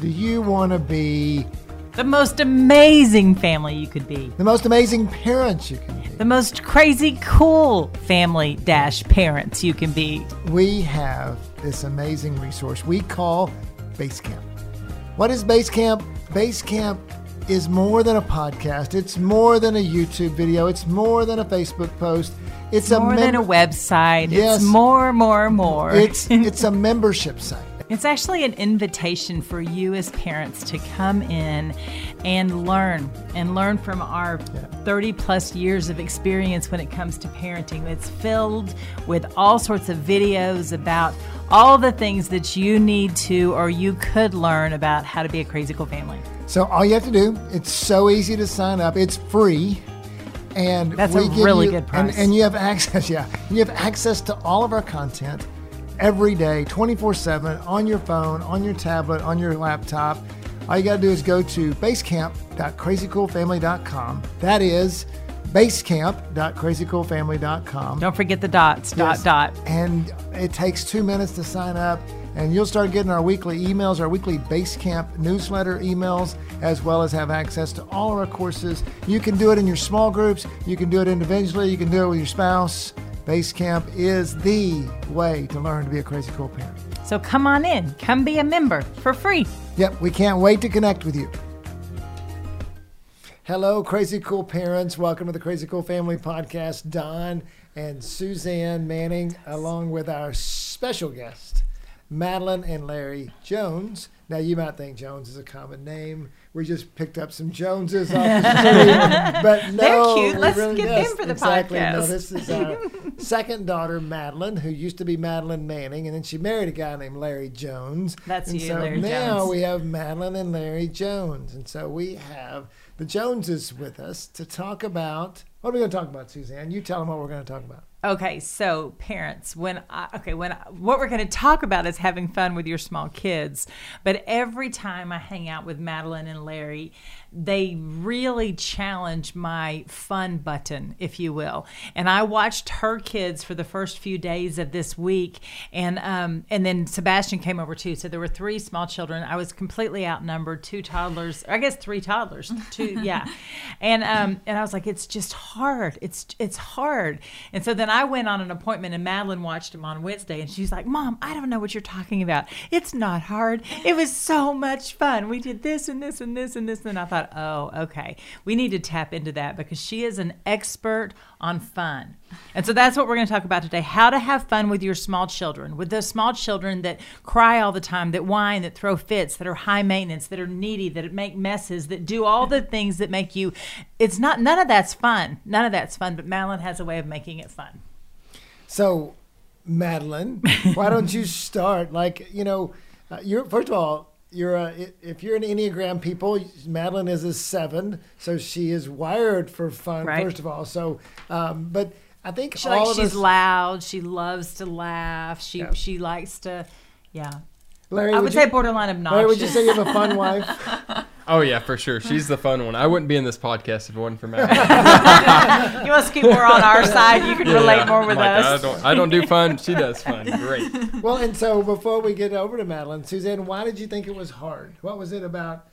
do you want to be The most amazing family you could be. the most amazing parents you can be? The most crazy cool family dash parents you can be. We have this amazing resource we call Basecamp. What is Basecamp? Basecamp is more than a podcast. It's more than a YouTube video. It's more than a Facebook post. It's More a than a website. Yes. It's more, more, more. It's it's a membership site. It's actually an invitation for you as parents to come in and learn and learn from our 30 plus years of experience when it comes to parenting. It's filled with all sorts of videos about all the things that you need to or you could learn about how to be a crazy cool family. So all you have to do, it's so easy to sign up. It's free. And That's a give really you- good and, price. and you have access, yeah. You have access to all of our content every day, 24-7, on your phone, on your tablet, on your laptop. All you gotta do is go to basecamp.crazycoolfamily.com. That is basecamp.crazycoolfamily.com. Don't forget the dots, Yes. dot, dot. And it takes two minutes to sign up, and you'll start getting our weekly emails, our weekly Basecamp newsletter emails, as well as have access to all our courses. You can do it in your small groups, you can do it individually, you can do it with your spouse. Basecamp is the way to learn to be a crazy cool parent. So come on in, come be a member for free. Yep, we can't wait to connect with you. Hello, crazy cool parents. Welcome to the Crazy Cool Family Podcast. Don and Suzanne Manning, along with our special guest, Madeline and Larry Jones. Now, you might think Jones is a common name. We just picked up some Joneses off the street, but no, They're cute. Let's really- get yes, them for the exactly. No, this is our uh, second daughter, Madeline, who used to be Madeline Manning, and then she married a guy named Larry Jones. That's and you, so Larry now Jones. we have Madeline and Larry Jones, and so we have the Joneses with us to talk about. What are we going to talk about, Suzanne? You tell them what we're going to talk about. Okay, so parents, when I, okay, when I, what we're going to talk about is having fun with your small kids. But every time I hang out with Madeline and Larry, they really challenge my fun button, if you will. And I watched her kids for the first few days of this week, and um, and then Sebastian came over too. So there were three small children. I was completely outnumbered, two toddlers, I guess three toddlers, two, yeah. And um, and I was like, it's just hard. It's it's hard. And so then I went on an appointment, and Madeline watched him on Wednesday, and she's like, Mom, I don't know what you're talking about. It's not hard. It was so much fun. We did this and this and this and this. And I thought, oh, okay, we need to tap into that because she is an expert on fun. And so that's what we're going to talk about today how to have fun with your small children, with those small children that cry all the time, that whine, that throw fits, that are high maintenance, that are needy, that make messes, that do all the things that make you. It's not, none of that's fun. None of that's fun, but Madeline has a way of making it fun. So, Madeline, why don't you start? Like, you know, uh, you're first of all, you're a, if you're an Enneagram people, Madeline is a seven, so she is wired for fun. Right. First of all, so um, but I think She all like, she's us, loud. She loves to laugh. She Yeah. she likes to, yeah. Larry, I would you, say borderline obnoxious. Larry, would you say you have a fun wife? Oh yeah, for sure. She's the fun one. I wouldn't be in this podcast if it wasn't for Matt. you must keep more on our side. You can relate more with Like, us. I don't. I don't do fun. She does fun. Great. well, and so before we get over to Madeline, Suzanne, why did you think it was hard? What was it about?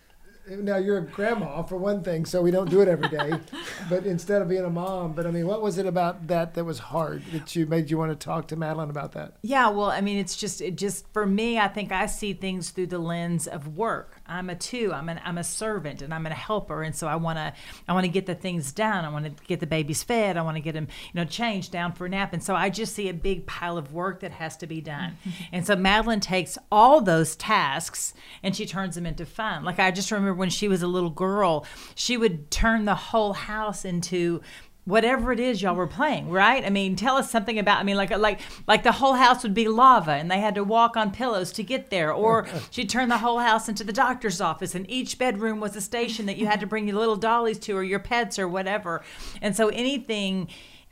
Now you're a grandma for one thing, so we don't do it every day. but instead of being a mom, but I mean, what was it about that that was hard that you made you want to talk to Madeline about that? Yeah, well, I mean, it's just it just for me. I think I see things through the lens of work. I'm a two. I'm an I'm a servant, and I'm a helper, and so I want to I want to get the things done. I want to get the babies fed. I want to get them you know changed down for a nap, and so I just see a big pile of work that has to be done. and so Madeline takes all those tasks and she turns them into fun. Like I just remember when she was a little girl, she would turn the whole house into whatever it is y'all were playing, right? I mean, tell us something about. I mean, like like like the whole house would be lava, and they had to walk on pillows to get there, or she'd turn the whole house into the doctor's office, and each bedroom was a station that you had to bring your little dollies to, or your pets, or whatever. And so anything.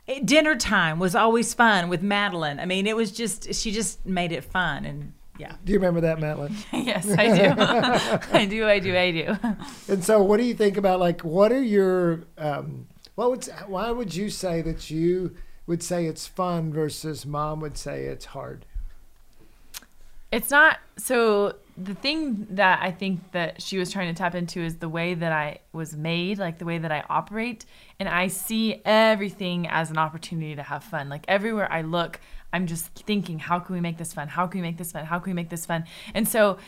eh, Dinner time was always fun with Madeline. I mean, it was just she just made it fun, and yeah. Do you remember that, Madeline? yes, I do. I do. I do. I do. And so, what do you think about like what are your um, what would why would you say that you would say it's fun versus mom would say it's hard? It's not so the thing that I think that she was trying to tap into is the way that I was made, like the way that I operate, and I see everything as an opportunity to have fun. Like everywhere I look, I'm just thinking, how can we make this fun? How can we make this fun? How can we make this fun? And so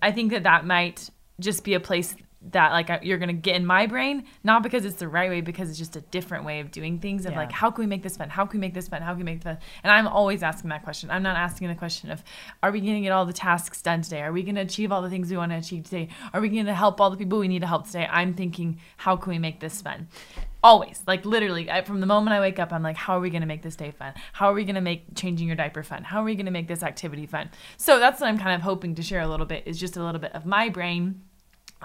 I think that that might just be a place that like you're gonna get in my brain, not because it's the right way, because it's just a different way of doing things. Of Yeah. like, how can we make this fun? How can we make this fun? How can we make this fun? And I'm always asking that question. I'm not asking the question of, are we gonna get all the tasks done today? Are we gonna achieve all the things we want to achieve today? Are we gonna help all the people we need to help today? I'm thinking, how can we make this fun? Always, like literally, I, from the moment I wake up, I'm like, how are we gonna make this day fun? How are we gonna make changing your diaper fun? How are we gonna make this activity fun? So that's what I'm kind of hoping to share a little bit is just a little bit of my brain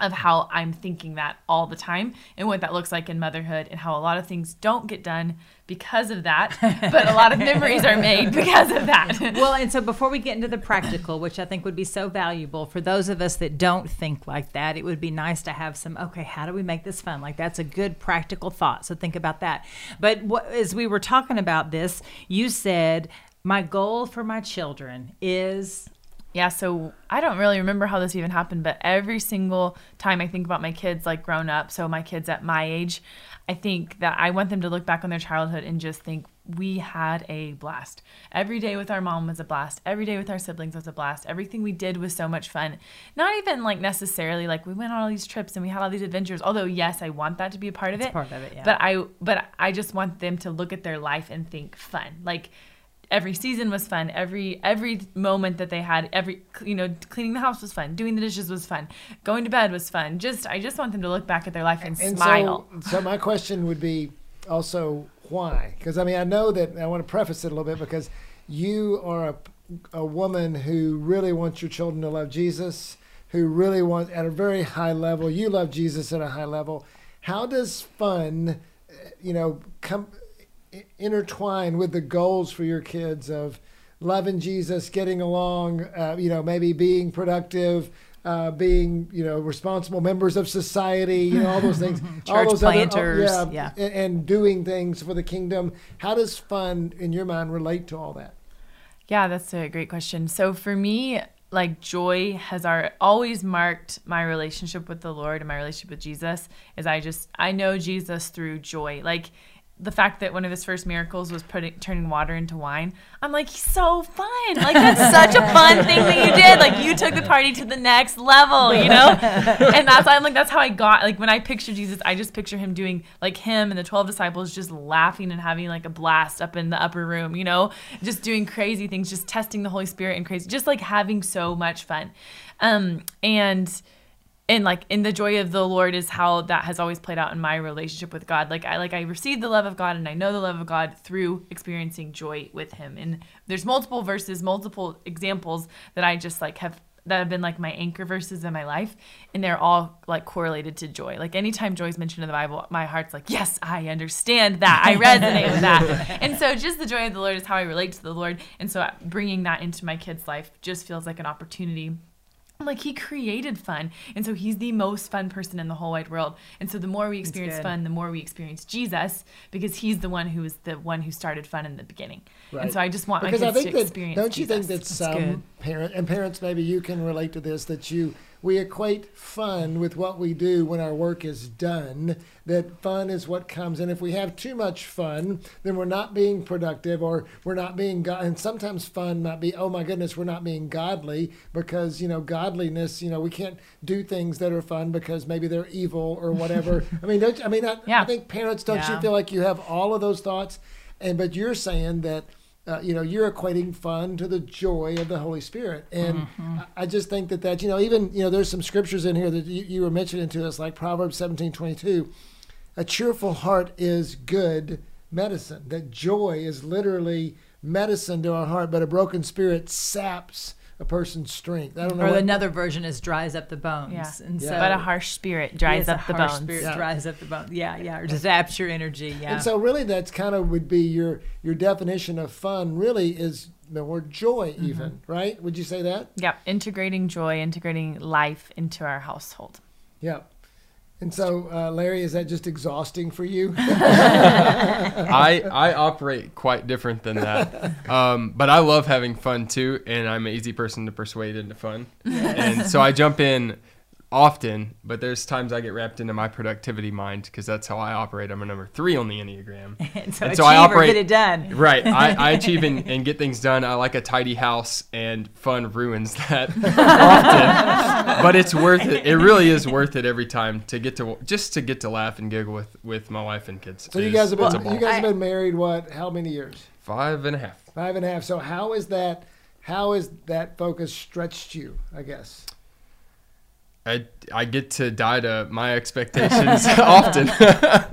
of how I'm thinking that all the time and what that looks like in motherhood and how a lot of things don't get done because of that, but a lot of memories are made because of that. well, and so before we get into the practical, which I think would be so valuable for those of us that don't think like that, it would be nice to have some, okay, how do we make this fun? Like that's a good practical thought. So think about that. But what, as we were talking about this, you said, my goal for my children is Yeah, so I don't really remember how this even happened, but every single time I think about my kids like grown up, so my kids at my age, I think that I want them to look back on their childhood and just think we had a blast. Every day with our mom was a blast. Every day with our siblings was a blast. Everything we did was so much fun. Not even like necessarily like we went on all these trips and we had all these adventures. Although yes, I want that to be a part of It's it. part of it, yeah. But I but I just want them to look at their life and think fun. Like every season was fun every every moment that they had every you know cleaning the house was fun doing the dishes was fun going to bed was fun just i just want them to look back at their life and, And smile so, so my question would be also why? Because I mean, I know that I want to preface it a little bit because you are a, a woman who really wants your children to love Jesus, who really wants at a very high level. You love Jesus at a high level. How does fun, uh, you know, come intertwine with the goals for your kids of loving Jesus, getting along, uh, you know, maybe being productive, uh, being, you know, responsible members of society, you know, all those things. all Church those other- oh, planters, yeah, yeah. And, and doing things for the kingdom. How does fun, in your mind, relate to all that? Yeah, that's a great question. So for me, like joy has our, always marked my relationship with the Lord and my relationship with Jesus. Is I just I know Jesus through joy. Like the fact that one of his first miracles was putting turning water into wine. I'm like, he's so fun. Like that's such a fun thing that you did. Like you took the party to the next level, you know. And that's I'm like that's how I got like when I picture Jesus, I just picture him doing like him and the twelve disciples just laughing and having like a blast up in the upper room, you know, just doing crazy things, just testing the Holy Spirit and crazy, just like having so much fun. Um, and and like in the joy of the lord is how that has always played out in my relationship with god. Like i like i received the love of god and i know the love of god through experiencing joy with him. And there's multiple verses multiple examples that i just like have that have been like my anchor verses in my life and they're all like correlated to joy. Like anytime joy is mentioned in the bible my heart's like yes i understand that. I resonate with that. And so just the joy of the lord is how i relate to the lord. And so uh, bringing that into my kids life just feels like an opportunity like he created fun and so he's the most fun person in the whole wide world and so the more we experience fun the more we experience jesus because he's the one who is the one who started fun in the beginning Right. and so i just want because my I kids think to that experience don't you think that some good. parent and parents maybe you can relate to this that you we equate fun with what we do when our work is done that fun is what comes. And if we have too much fun then we're not being productive or we're not being god and sometimes fun might be oh my goodness we're not being godly because you know godliness you know we can't do things that are fun because maybe they're evil or whatever. I mean don't i mean I, I think parents don't you feel like you have all of those thoughts? And but you're saying that uh, you know you're equating fun to the joy of the holy spirit and Mm-hmm. I, just think that that you know even you know there's some scriptures in here that you, you were mentioning to us like proverbs 17 22 a cheerful heart is good medicine. That joy is literally medicine to our heart, but a broken spirit saps a person's strength. I don't know. Or what- another version is dries up the bones. Yeah. And Yeah. so but a harsh spirit dries yes, up the bones. Spirit Yeah. dries up the bones. Yeah, yeah. Or zaps your energy. Yeah. And so, really, that's kind of would be your your definition of fun. Really, is the word joy. Mm-hmm. Even right? Would you say that? Yeah, integrating joy, integrating life into our household. Yeah. And so, uh, Larry, is that just exhausting for you? I I operate quite different than that. Um, but I love having fun too, and I'm an easy person to persuade into fun. And so I jump in often, but there's times I get wrapped into my productivity mind because that's how I operate. I'm a number three on the Enneagram. and so, and so I operate- get it done. Right. I, I achieve and, and get things done. I like a tidy house, and fun ruins that often. But it's worth it. It really is worth it every time to get to just to get to laugh and giggle with with my wife and kids. so you guys have been you guys have been married what? How many years? five and a half. Five and a half. So how is that? How is that focus stretched you? I guess. I, I get to die to my expectations often.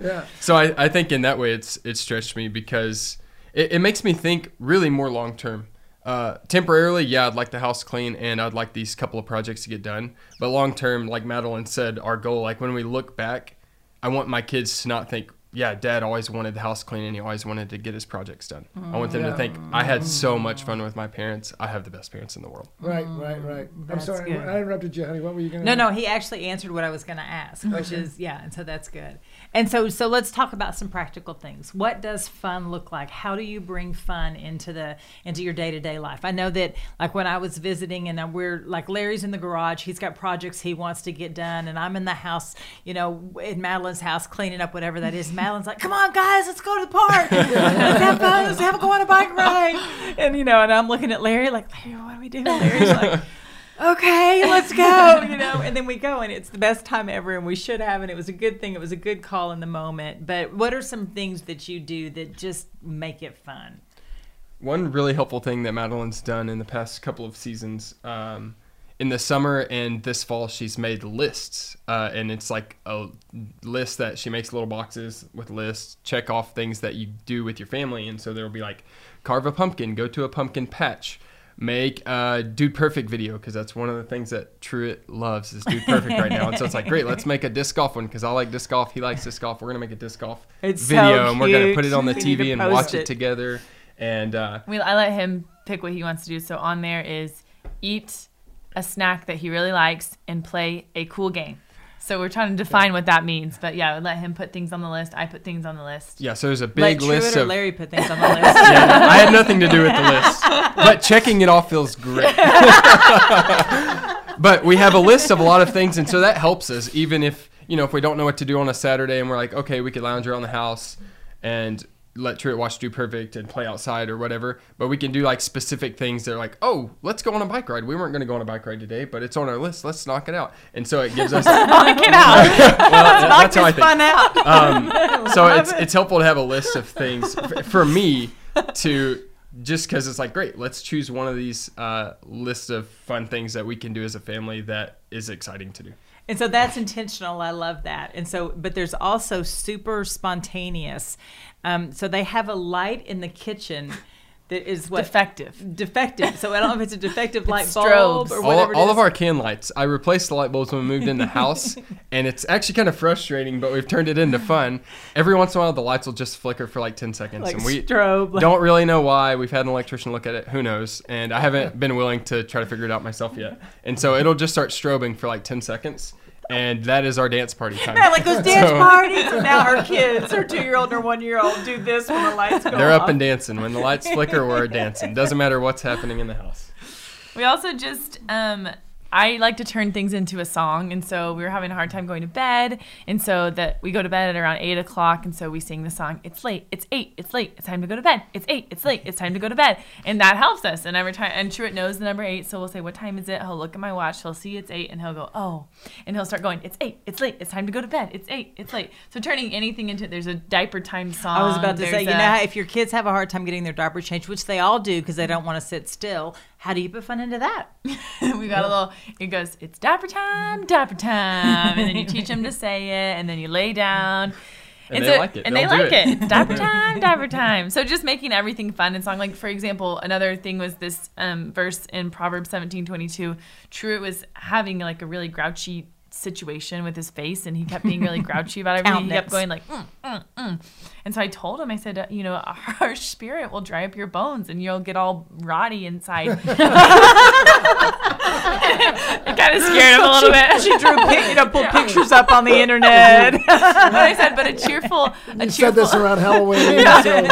Yeah. so I, I think in that way it's it stretched me because it, it makes me think really more long term. Uh, temporarily, yeah, I'd like the house clean and I'd like these couple of projects to get done. But long term, like Madeline said, our goal, like when we look back, I want my kids to not think, yeah, dad always wanted the house clean and he always wanted to get his projects done. I want them Yeah. to think, I had so much fun with my parents. I have the best parents in the world. Right. Right. Right. I'm that's sorry. good. I interrupted you, honey. What were you going to? No, no, he actually answered what I was going to ask, which is yeah, and so that's good. And so so let's talk about some practical things. What does fun look like? How do you bring fun into the into your day-to-day life? I know that like when I was visiting and uh, we're like Larry's in the garage, he's got projects he wants to get done and I'm in the house, you know, in Madeline's house cleaning up whatever that is. Madeline's like, "Come on guys, let's go to the park. let's have fun. Let's have a go on a bike ride." And you know, and I'm looking at Larry like, "Larry, what are we doing?" Larry's like okay, let's go, you know, and then we go, and it's the best time ever, and we should have, and it was a good thing. It was a good call in the moment. But what are some things that you do that just make it fun? One really helpful thing that Madeline's done in the past couple of seasons, um, in the summer and this fall, she's made lists, uh, and it's like a list that she makes little boxes with lists, check off things that you do with your family, and so there will be like carve a pumpkin, go to a pumpkin patch, make a Dude Perfect video because that's one of the things that Truett loves is Dude Perfect right now, and so it's like great, let's make a disc golf one because I like disc golf, he likes disc golf, we're gonna make a disc golf It's so video, and we're gonna put it on the We TV and watch it it. together, and. Uh, We, I let him pick what he wants to do. So on there is eat a snack that he really likes and play a cool game. So we're trying to define what that means. But yeah, I would let him put things on the list. I put things on the list. Yeah, so there's a big Truett list or of. Larry put things on the list. Yeah, I had nothing to do with the list, but checking it off feels great. but we have a list of a lot of things, and so that helps us. Even if you know if we don't know what to do on a Saturday, and we're like, okay, we could lounge around the house and let Truett watch Dude Perfect and play outside or whatever. But we can do like specific things that are like, oh, let's go on a bike ride. We weren't going to go on a bike ride today, but it's on our list. Let's knock it out. And so it gives us. Knock it out. well, Knock that's how I think. fun out. Um, so it's it's helpful to have a list of things for me to just because it's like great. Let's choose one of these uh, list of fun things that we can do as a family that is exciting to do. And so that's intentional. I love that. And so, but there's also super spontaneous. Um, so they have a light in the kitchen that is what Defective. defective. So I don't know if it's a defective light bulb strobes. or All, whatever. it all of our can lights. I replaced the light bulbs when we moved in the house, and it's actually kind of frustrating, but we've turned it into fun. Every once in a while, the lights will just flicker for like ten seconds, like and we strobe. Like, don't really know why. We've had an electrician look at it. Who knows? And I haven't been willing to try to figure it out myself yet. And so it'll just start strobing for like 10 seconds. And that is our dance party time. Yeah, like those dance So- parties. And now our kids, our two year old and our one year old, do this when the lights go They're off. up and dancing. When the lights flicker, we're dancing. Doesn't matter what's happening in the house. We also just um I like to turn things into a song, and so we were having a hard time going to bed, and so that we go to bed at around eight o'clock, and so we sing the song. It's late. It's eight. It's late. It's time to go to bed. It's eight. It's late. It's time to go to bed, and that helps us. And every time, and Truett knows the number eight, so we'll say, "What time is it?" He'll look at my watch. He'll see it's eight, and he'll go, "Oh," and he'll start going, "It's eight. It's late. It's time to go to bed. It's eight. It's late." So turning anything into there's a diaper time song. I was about to say, there's you know, how if your kids have a hard time getting their diaper changed, which they all do because they don't want to sit still, how do you put fun into that? we got a little it goes it's diaper time diaper time and then you teach them to say it and then you lay down And It's they a- like it. And They'll they like it. it. It's diaper time, diaper time. So just making everything fun and song. Like for example, another thing was this um, verse in Proverbs seventeen twenty two. Truett was having like a really grouchy situation with his face and he kept being really grouchy about everything. He kept going like, mm, mm, mm. and so I told him, I said, uh, you know, a harsh spirit will dry up your bones and you'll get all rotty inside. it kind of scared him a little bit. She drew, you know, pulled pictures up on the internet. but I said, but a cheerful, a You said cheerful, this around Halloween. so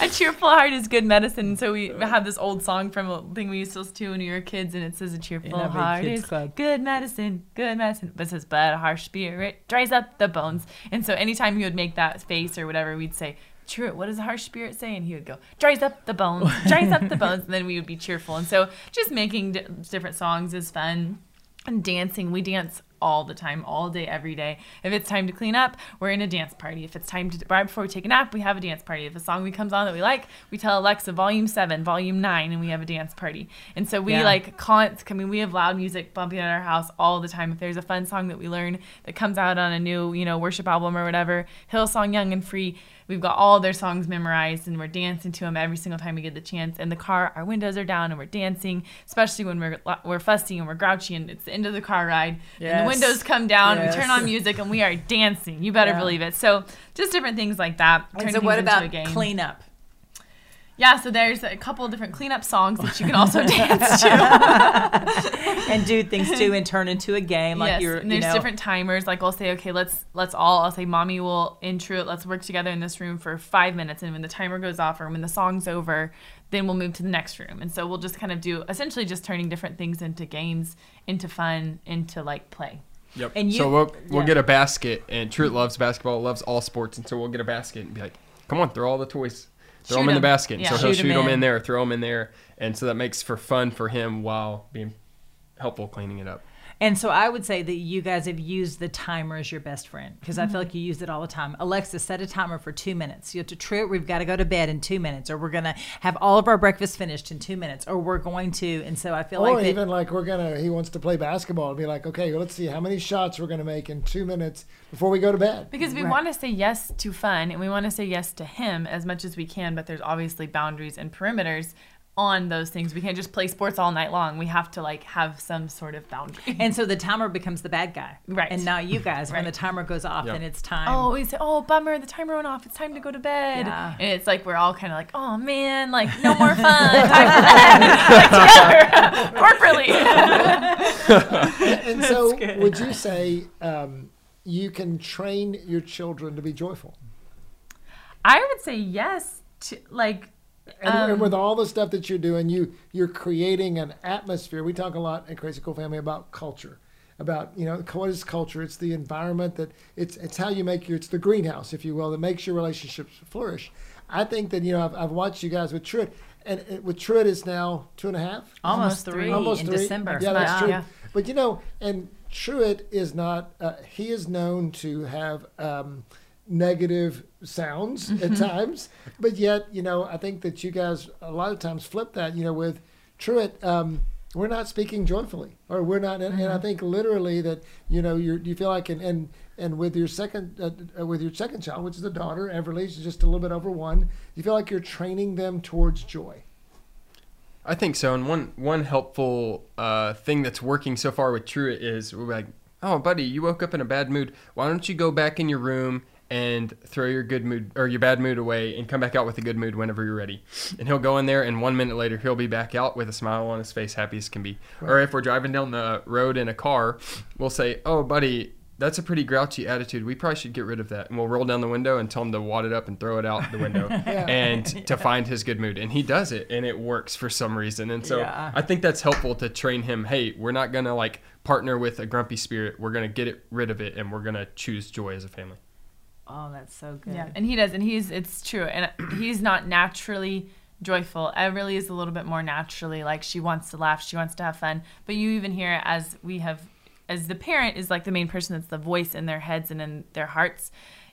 a cheerful heart is good medicine. So we have this old song from a thing we used to listen to when we were kids, and it says, "A cheerful heart kid's is club. good medicine, good medicine." But it says, "But a harsh spirit dries up the bones." And so anytime he would make that face or whatever, we'd say. True. What does a harsh spirit say? And he would go, dries up the bones, dries up the bones. And then we would be cheerful. And so just making d- different songs is fun. And dancing, we dance all the time, all day, every day. If it's time to clean up, we're in a dance party. If it's time to right before we take a nap, we have a dance party. If a song we comes on that we like, we tell Alexa volume seven, volume nine, and we have a dance party. And so we Yeah. like can't. I mean, we have loud music bumping at our house all the time. If there's a fun song that we learn that comes out on a new, you know, worship album or whatever, Hillsong Young and Free. We've got all their songs memorized and we're dancing to them every single time we get the chance. In the car, our windows are down and we're dancing, especially when we're we're fussy and we're grouchy and it's the end of the car ride. And the windows come down, Yes. we turn on music and we are dancing. You better Yeah. believe it. So just different things like that. And turn so, things what about a game. cleanup? Yeah, so there's a couple of different cleanup songs that you can also dance to. and do things too and turn into a game like yes, you're and you there's know different timers. Like I'll say, okay, let's let's all. I'll say, mommy will intro it. Let's work together in this room for five minutes, and when the timer goes off or when the song's over, then we'll move to the next room. And so we'll just kind of do essentially just turning different things into games, into fun, into like play. Yep. And you, so we'll we'll yeah. get a basket, and Truett loves basketball, loves all sports, and so we'll get a basket and be like, "Come on, throw all the toys, throw Shoot them in the basket." Yeah. So he'll Shoot shoot them in. in. there, throw them in there, and so that makes for fun for him while being helpful cleaning it up. And so I would say that you guys have used the timer as your best friend because I feel mm-hmm. like you use it all the time. Alexa, set a timer for two minutes. You have to trip. We've got to go to bed in two minutes, or we're gonna have all of our breakfast finished in two minutes, or we're going to. And so I feel or like that- even like we're gonna he wants to play basketball and be like, okay, let's see how many shots we're gonna make in two minutes before we go to bed. Because we Right. want to say yes to fun and we want to say yes to him as much as we can, but there's obviously boundaries and perimeters on those things. We can't just play sports all night long. We have to like have some sort of boundary. and so the timer becomes the bad guy, Right. And now you guys. When the timer goes off, Yep. then it's time. Oh, we say, oh, bummer, the timer went off. It's time to go to bed. Yeah. And it's like we're all kind of like, oh man, like no more fun. Time for bed. like together, corporately. And so, would you say um, you can train your children to be joyful? I would say yes to like. And, and Um, with all the stuff that you're doing, you you're creating an atmosphere. We talk a lot at Crazy Cool Family about culture, about you know what is culture? It's the environment that it's it's how you make your it's the greenhouse, if you will, that makes your relationships flourish. I think that you know I've, I've watched you guys with Truett, and uh, with Truett is now two and a half, almost almost three three. almost in three. December. Yeah, that's true. Yeah. But you know, and Truett is not. Uh, he is known to have um, negative sounds Mm-hmm. at times, but yet you know, I think that you guys a lot of times flip that. You know, with Truett. Um, we're not speaking joyfully, or we're not, and, Mm-hmm. and I think literally that you know you you feel like, and and, and with your second uh, uh, with your second child, which is a daughter, Everly, she's just a little bit over one. You feel like you're training them towards joy. I think so. And one one helpful uh, thing that's working so far with Truett is we're like, oh, buddy, you woke up in a bad mood. Why don't you go back in your room and throw your good mood or your bad mood away and come back out with a good mood whenever you're ready? And he'll go in there, and one minute later, he'll be back out with a smile on his face, happy as can be. Or if we're driving down the road in a car, we'll say, oh, buddy. That's a pretty grouchy attitude. We probably should get rid of that. And we'll roll down the window and tell him to wad it up and throw it out the window and to find his good mood. And he does it and it works for some reason. And so Yeah. I think that's helpful to train him. Hey, we're not gonna like partner with a grumpy spirit. We're gonna get it rid of it, and we're gonna choose joy as a family. Oh, that's so good. Yeah, and he does, and he's it's true, and he's not naturally joyful. Everly is a little bit more naturally like she wants to laugh, she wants to have fun. But you even hear as we have, as the parent is like the main person that's the voice in their heads and in their hearts.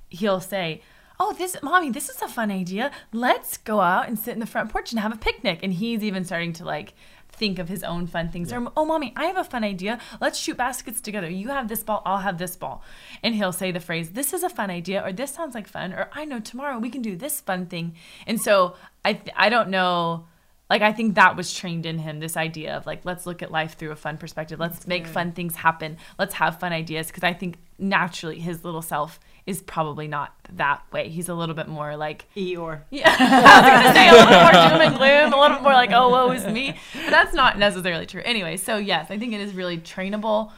He'll say, "Oh, this mommy, this is a fun idea. Let's go out and sit in the front porch and have a picnic." And he's even starting to like think of his own fun things. Or, oh, mommy, I have a fun idea. Let's shoot baskets together. You have this ball, I'll have this ball. And he'll say the phrase, this is a fun idea, or this sounds like fun, or I know tomorrow we can do this fun thing. And so I, th- I don't know. Like, I think that was trained in him this idea of like, let's look at life through a fun perspective. Let's make fun things happen. Let's have fun ideas. Cause I think naturally his little self is probably not that way. He's a little bit more like Eeyore. yeah, I was gonna say a little more doom and gloom, a little more like, oh, woe is me. But that's not necessarily true. Anyway, so yes, I think it is really trainable.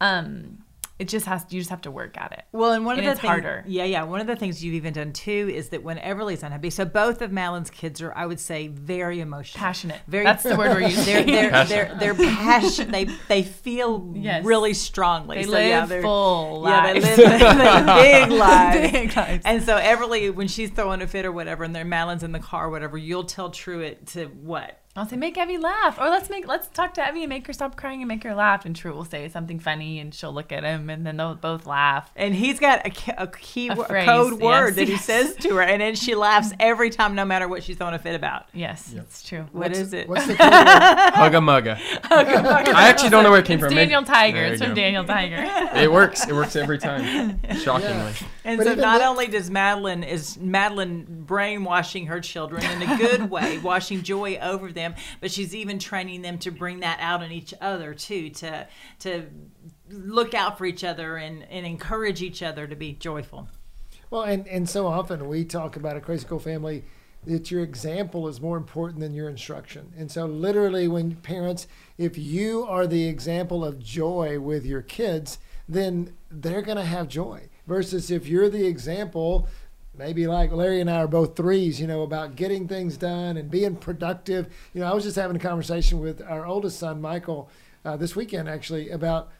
Um, it just has you just have to work at it. Well, and one And of the it's things, harder. yeah, yeah, one of the things you've even done too is that when Everly's unhappy, so both of Madeline's kids are, I would say, very emotional, Passionate. Very, That's the word we're They're using. they're Passionate. they're, they're passionate. They they feel Yes. really strongly. They so, live yeah, they're- full Yeah, they live, they live big lives. Big lives. And so Everly, when she's throwing a fit or whatever, and their Madeline's in the car, or whatever, you'll tell Truett to what? I'll say make Evie laugh, or let's make let's talk to Evie and make her stop crying and make her laugh. And True will say something funny, and she'll look at him, and then they'll both laugh. And he's got a, a key A wo- a phrase, code word yes, that he says to her, and then she laughs every time, no matter what she's throwing a fit about. Yes, it's true. What is it? What's the code word? Hugga mugga. I actually don't know where it came It's from. Daniel Tiger. It's from go. Daniel Tiger. It works. It works every time. Shockingly. And But so not the- only does Madeline is Madeline brainwashing her children in a good way, washing joy over them, but she's even training them to bring that out in each other too, to to look out for each other and, and encourage each other to be joyful. Well, and, and so often we talk about a crazy cool family that your example is more important than your instruction. And so, literally, when parents, if you are the example of joy with your kids, then they're going to have joy. Versus if you're the example, maybe like Larry and I are both threes, you know, about getting things done and being productive. You know, I was just having a conversation with our oldest son, Michael, uh, this weekend actually, about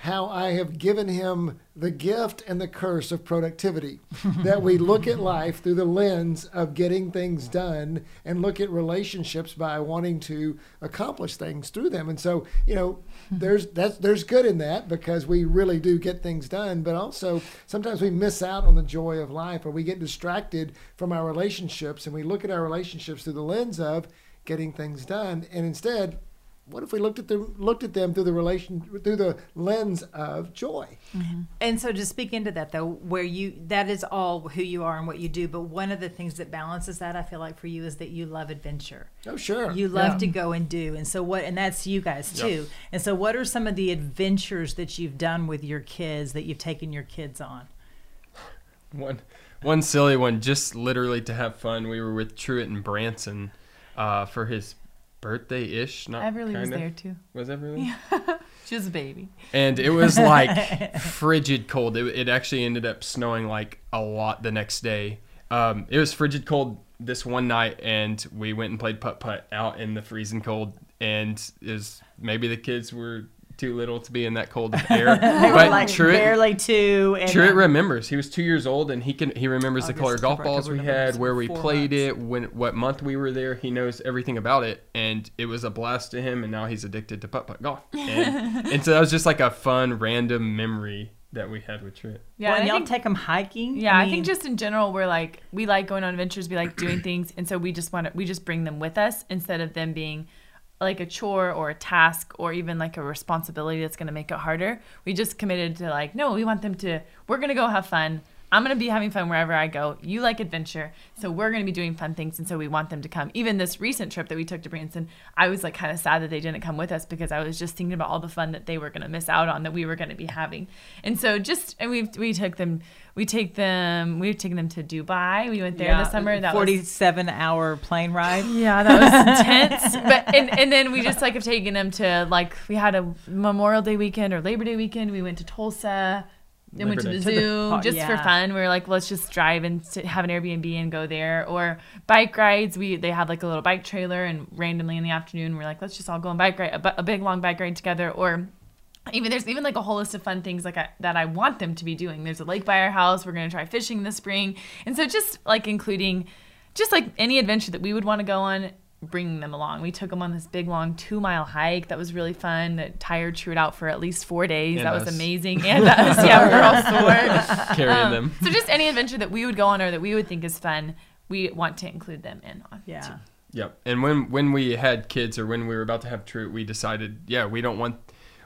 how I have given him the gift and the curse of productivity. that we look at life through the lens of getting things done and look at relationships by wanting to accomplish things through them. And so, you know, there's that's there's good in that because we really do get things done, but also sometimes we miss out on the joy of life or we get distracted from our relationships and we look at our relationships through the lens of getting things done. And instead what if we looked at them looked at them through the relation through the lens of joy? And so to speak into that though, where you that is all who you are and what you do, but one of the things that balances that I feel like for you is that you love adventure. Oh, sure. You love Yeah. to go and do. And so what and that's you guys too. And so what are some of the adventures that you've done with your kids that you've taken your kids on? One, one silly one, just literally to have fun. We were with Truett and Branson uh, for his birthday ish. Not Everly was kinda. there too. Was Everly? She was a baby. And it was like frigid cold. It, it actually ended up snowing like a lot the next day. Um, it was frigid cold this one night, and we went and played putt putt out in the freezing cold. And was maybe the kids were too little to be in that cold of air. They were but like Truett, barely two and Truett um, remembers. He was two years old, and he can he remembers the color golf balls we had, where we played months. it, when what month we were there. He knows everything about it, and it was a blast to him. And now he's addicted to putt putt golf. And, and so that was just like a fun random memory that we had with Truett. Yeah, well, and and I y'all think- take them hiking. Yeah, I, mean, think just in general, we're like we like going on adventures, we like doing things, and so we just want to we just bring them with us instead of them being like a chore or a task or even like a responsibility that's going to make it harder. We just committed to like no, we want them to. We're gonna go have fun. I'm gonna be having fun wherever I go. You like adventure, so we're gonna be doing fun things, and so we want them to come. Even this recent trip that we took to Branson, I was like kind of sad that they didn't come with us because I was just thinking about all the fun that they were gonna miss out on that we were gonna be having. And so just and we we took them, we take them, we've taken them to Dubai. We went there yeah, this summer. That was 47 hour plane ride. yeah, that was intense. But and, and then we just like have taken them to like we had a Memorial Day weekend or Labor Day weekend. We went to Tulsa. Then went to the. To the zoo park, just for fun. We were like, let's just drive and sit, have an Airbnb and go there. Or bike rides. We they had like a little bike trailer, and randomly in the afternoon, we're like, let's just all go on bike ride, a, a big long bike ride together. Or even there's even like a whole list of fun things like I, that I want them to be doing. There's a lake by our house. We're gonna try fishing this spring, and so just like including, just like any adventure that we would want to go on, bringing them along. We took them on this big long two mile hike that was really fun. That tired Truett out for at least four days. And that us. was amazing, and us, yeah, we were all sore. Carrying Um, them. So just any adventure that we would go on or that we would think is fun, we want to include them in on. Yeah. Yep. And when when we had kids or when we were about to have True, we decided, yeah, we don't want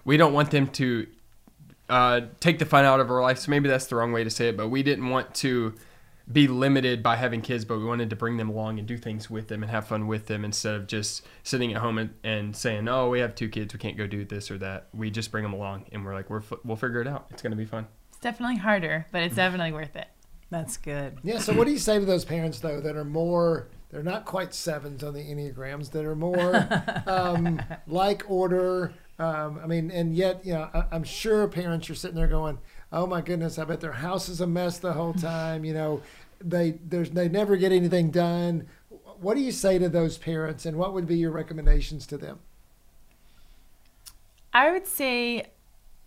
we don't want them to uh, take the fun out of our life. So maybe that's the wrong way to say it, but we didn't want to be limited by having kids, but we wanted to bring them along and do things with them and have fun with them instead of just sitting at home and, and saying, "Oh, we have two kids, we can't go do this or that." We just bring them along, and we're like, "We're f- we'll figure it out. It's gonna be fun." It's definitely harder, but it's definitely worth it. That's good. Yeah. So, what do you say to those parents though that are more? They're not quite sevens on the enneagrams. That are more um, like order. Um, I mean, and yet, you know, I, I'm sure parents are sitting there going, "Oh my goodness, I bet their house is a mess the whole time." You know, they there's they never get anything done. What do you say to those parents, and what would be your recommendations to them? I would say,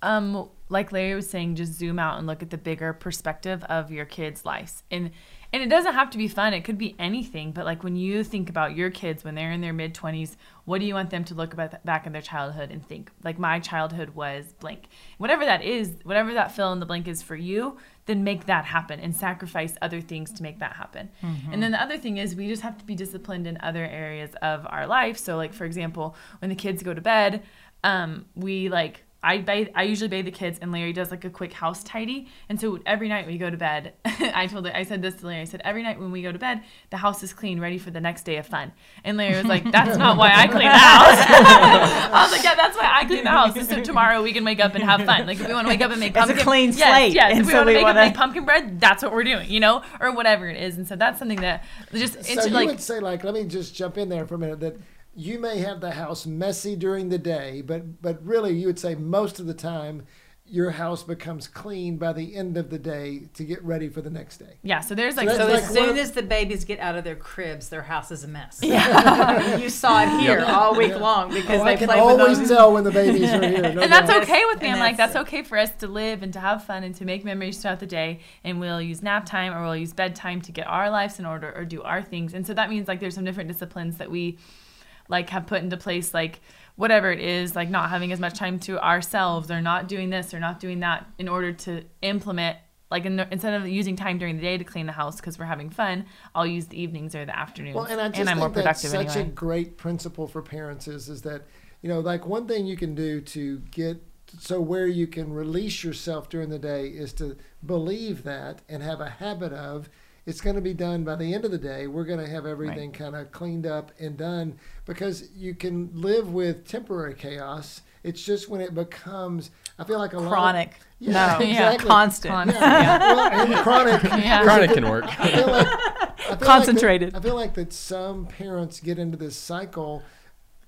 um, like Larry was saying, just zoom out and look at the bigger perspective of your kids' lives. And and it doesn't have to be fun. It could be anything. But like when you think about your kids when they're in their mid twenties, what do you want them to look about back in their childhood and think? Like my childhood was blank. Whatever that is, whatever that fill in the blank is for you, then make that happen and sacrifice other things to make that happen. And then the other thing is we just have to be disciplined in other areas of our life. So like for example, when the kids go to bed, um, we like I bathe, I usually bathe the kids, and Larry does like a quick house tidy. And so every night we go to bed, I told it, I said this to Larry. I said every night when we go to bed, the house is clean, ready for the next day of fun. And Larry was like, "That's not why I clean the house." I was like, "Yeah, that's why I clean the house. So tomorrow we can wake up and have fun. Like if we want to wake up and make pumpkin, It's a pumpkin, clean yes, slate, Yes, and if we so want to we wake wanna- and make pumpkin bread, that's what we're doing, you know, or whatever it is. And so that's something that just it's so you like would say, like, let me just jump in there for a minute. That you may have the house messy during the day, but but really, you would say most of the time, your house becomes clean by the end of the day to get ready for the next day. yeah. So there's like So so as one soon of- as the babies get out of their cribs, their house is a mess. Yeah, you saw it here all week long because Oh, they I can play always those. tell when the babies are here. No and that's doubt. okay with me. And I'm like, that's- that's okay for us to live and to have fun and to make memories throughout the day. And we'll use nap time or we'll use bedtime to get our lives in order or do our things. And so that means like there's some different disciplines that we like have put into place, like whatever it is, like not having as much time to ourselves or not doing this or not doing that in order to implement. Like in, instead of using time during the day to clean the house because we're having fun, I'll use the evenings or the afternoons, Well, and I just I'm more think that's productive such a great principle for parents is is that you know like one thing you can do to get so where you can release yourself during the day is to believe that and have a habit of it's going to be done by the end of the day. We're going to have everything kind of cleaned up and done because you can live with temporary chaos. It's just when it becomes, I feel like a lot of- Chronic. Yeah, no, exactly. constant. Constant. Yeah, well, chronic. Yeah. Chronic can work. I feel like I feel Concentrated. Like that, I feel like that some parents get into this cycle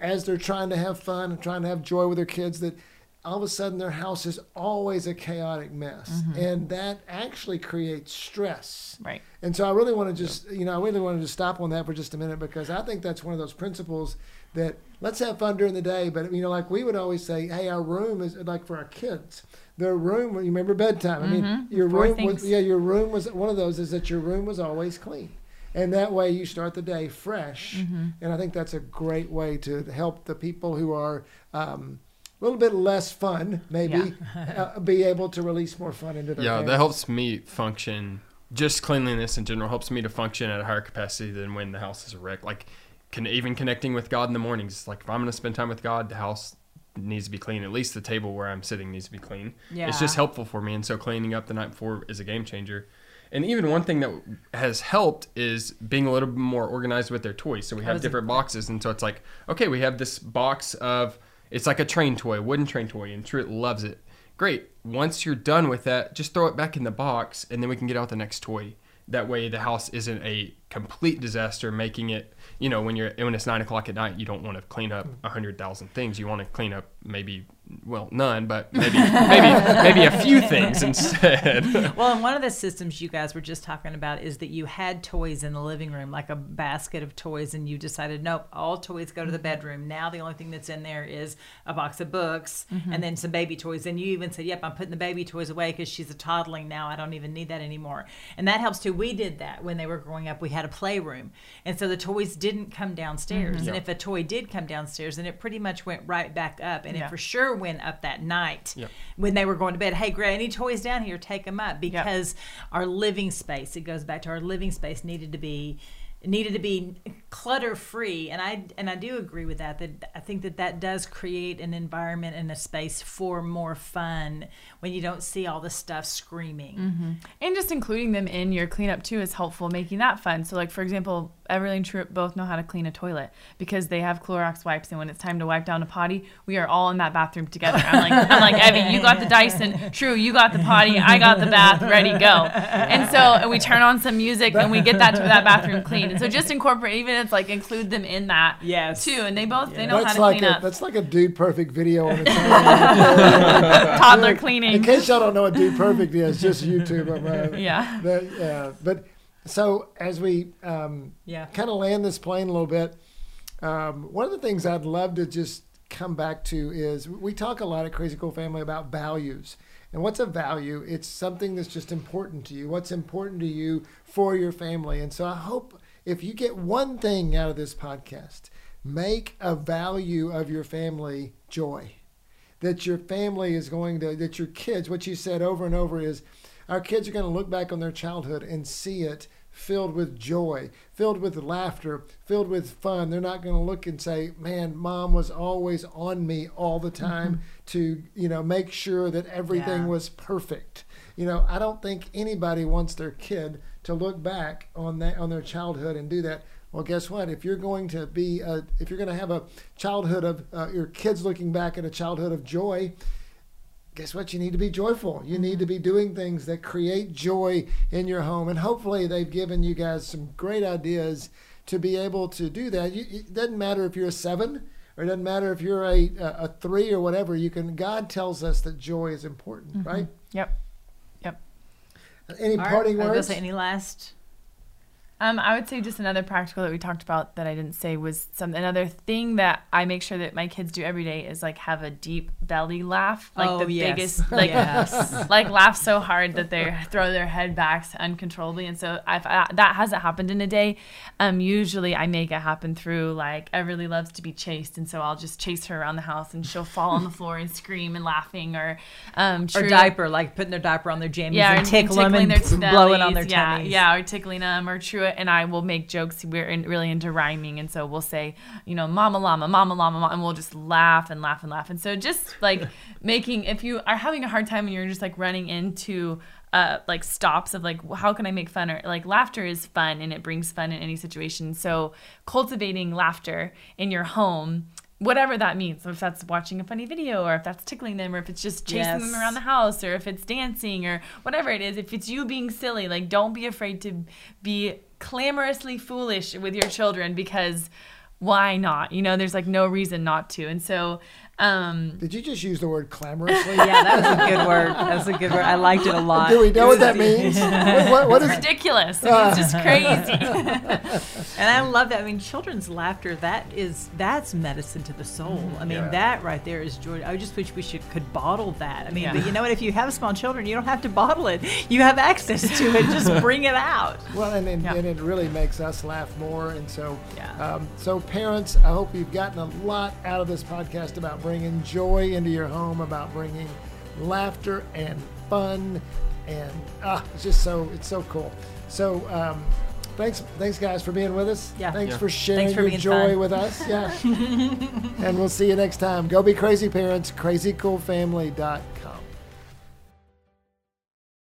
as they're trying to have fun and trying to have joy with their kids that all of a sudden their house is always a chaotic mess, Mm-hmm. and that actually creates stress. Right. And so I really want to just, you know, I really wanted to stop on that for just a minute because I think that's one of those principles that let's have fun during the day. But, you know, like we would always say, hey, our room is like for our kids, their room, you remember bedtime. I mean, your Four room was, yeah, your room was, one of those is that your room was always clean. And that way you start the day fresh. And I think that's a great way to help the people who are um, little bit less fun, maybe, uh, be able to release more fun into their Yeah, families. that helps me function. Just cleanliness in general helps me to function at a higher capacity than when the house is a wreck. Like, can even connecting with God in the mornings. Like, if I'm going to spend time with God, the house needs to be clean. At least the table where I'm sitting needs to be clean. Yeah. It's just helpful for me, and so cleaning up the night before is a game changer. And even one thing that has helped is being a little bit more organized with their toys. So we have different boxes, and so it's like, okay, we have this box of it's like a train toy, wooden train toy, and Truett loves it. Great. Once you're done with that, just throw it back in the box, and then we can get out the next toy. That way, the house isn't a complete disaster, making it. You know, when you're when it's nine o'clock at night, you don't want to clean up a hundred thousand things. You want to clean up maybe, well, none, but maybe maybe maybe a few things instead. Well, and one of the systems you guys were just talking about is that you had toys in the living room, like a basket of toys, and you decided, nope, all toys go to the mm-hmm. bedroom. Now the only thing that's in there is a box of books mm-hmm. and then some baby toys. And you even said, yep, I'm putting the baby toys away because she's a toddling now. I don't even need that anymore. And that helps too. We did that when they were growing up. We had a playroom. And so the toys didn't come downstairs. Mm-hmm. And Yeah. if a toy did come downstairs, then it pretty much went right back up. And Yeah. it for sure went up that night Yep. when they were going to bed. Hey, Greg, any toys down here? Take them up because our living space. It goes back to our living space needed to be needed to be clutter free and i and i do agree with that that i think that that does create an environment and a space for more fun when you don't see all the stuff screaming Mm-hmm. And just including them in your cleanup too is helpful, making that fun. So, like for example, Everly and Troop both know how to clean a toilet because they have Clorox wipes, and when it's time to wipe down a potty, we are all in that bathroom together. I'm like, I'm like, Evie, you got the Dyson, True, you got the potty, I got the bath, ready, go. And so and we turn on some music and we get that that bathroom clean. And so just incorporate, even it's like include them in that Yes. too, and they both they know how to like clean a up. that's like a dude perfect video on its own. Toddler In cleaning. In case y'all don't know what dude perfect is, just YouTube. I'm, uh, Yeah. But, yeah, but so as we um, Yeah. kind of land this plane a little bit, um, one of the things I'd love to just come back to is we talk a lot at Crazy Cool Family about values. And what's a value? It's something that's just important to you. What's important to you for your family. And so I hope if you get one thing out of this podcast, make a value of your family joy that your family is going to, that your kids, what you said over and over is our kids are going to look back on their childhood and see it filled with joy, filled with laughter, filled with fun. They're not going to look and say, man, mom was always on me all the time to, you know, make sure that everything Yeah. was perfect. You know, I don't think anybody wants their kid to look back on that, on their childhood and do that. Well, guess what? If you're going to be, a, if you're going to have a childhood of uh, your kids looking back at a childhood of joy, guess what? You need to be joyful. You need to be doing things that create joy in your home, and hopefully, they've given you guys some great ideas to be able to do that. You, it doesn't matter if you're a seven, or it doesn't matter if you're a a, three or whatever. You can. God tells us that joy is important, mm-hmm. right? Yep. Yep. Any All right, parting gonna words? say any last Um, I would say just another practical that we talked about that I didn't say was some another thing that I make sure that my kids do every day is like have a deep belly laugh, like Oh, the yes. biggest, like Yes. like laugh so hard that they throw their head back uncontrollably. And so if I, that hasn't happened in a day, um, usually I make it happen through like Everly loves to be chased, and so I'll just chase her around the house and she'll fall on the floor and scream and laughing, or um, or diaper, like putting their diaper on their jammies yeah, and tickle them tickling and their blowing on their yeah, tummies. Yeah, or tickling them or true And I will make jokes. We're in, really into rhyming, and so we'll say, you know, mama llama, mama llama, mama, and we'll just laugh and laugh and laugh. And so just like making, if you are having a hard time and you're just like running into uh, like stops of like how can I make fun or like laughter is fun and it brings fun in any situation. So cultivating laughter in your home. Whatever that means, so if that's watching a funny video, or if that's tickling them, or if it's just chasing them around the house, or if it's dancing, or whatever it is, if it's you being silly, like don't be afraid to be clamorously foolish with your children because why not? You know, there's like no reason not to. And so, um, Did you just use the word clamorously? Yeah, that was a good word. That was a good word. I liked it a lot. Do we know what that means? what, what, what is? ridiculous. It's just crazy. And I love that. I mean, children's laughter, that is that's medicine to the soul. I mean, Yeah. that right there is joy. I just wish we should could bottle that. I mean, Yeah. but you know what? If you have small children, you don't have to bottle it. You have access to it. Just bring it out. Well, and, and, Yeah. and it really makes us laugh more. And so, Yeah. um, so parents, I hope you've gotten a lot out of this podcast about bringing joy into your home, about bringing laughter and fun, and ah, it's just so it's so cool. So, um, thanks, thanks guys for being with us. Yeah. Thanks Yeah. for sharing Thanks for your joy fun. with us. Yeah. and we'll see you next time. Go be crazy, parents. CrazyCoolFamily.com.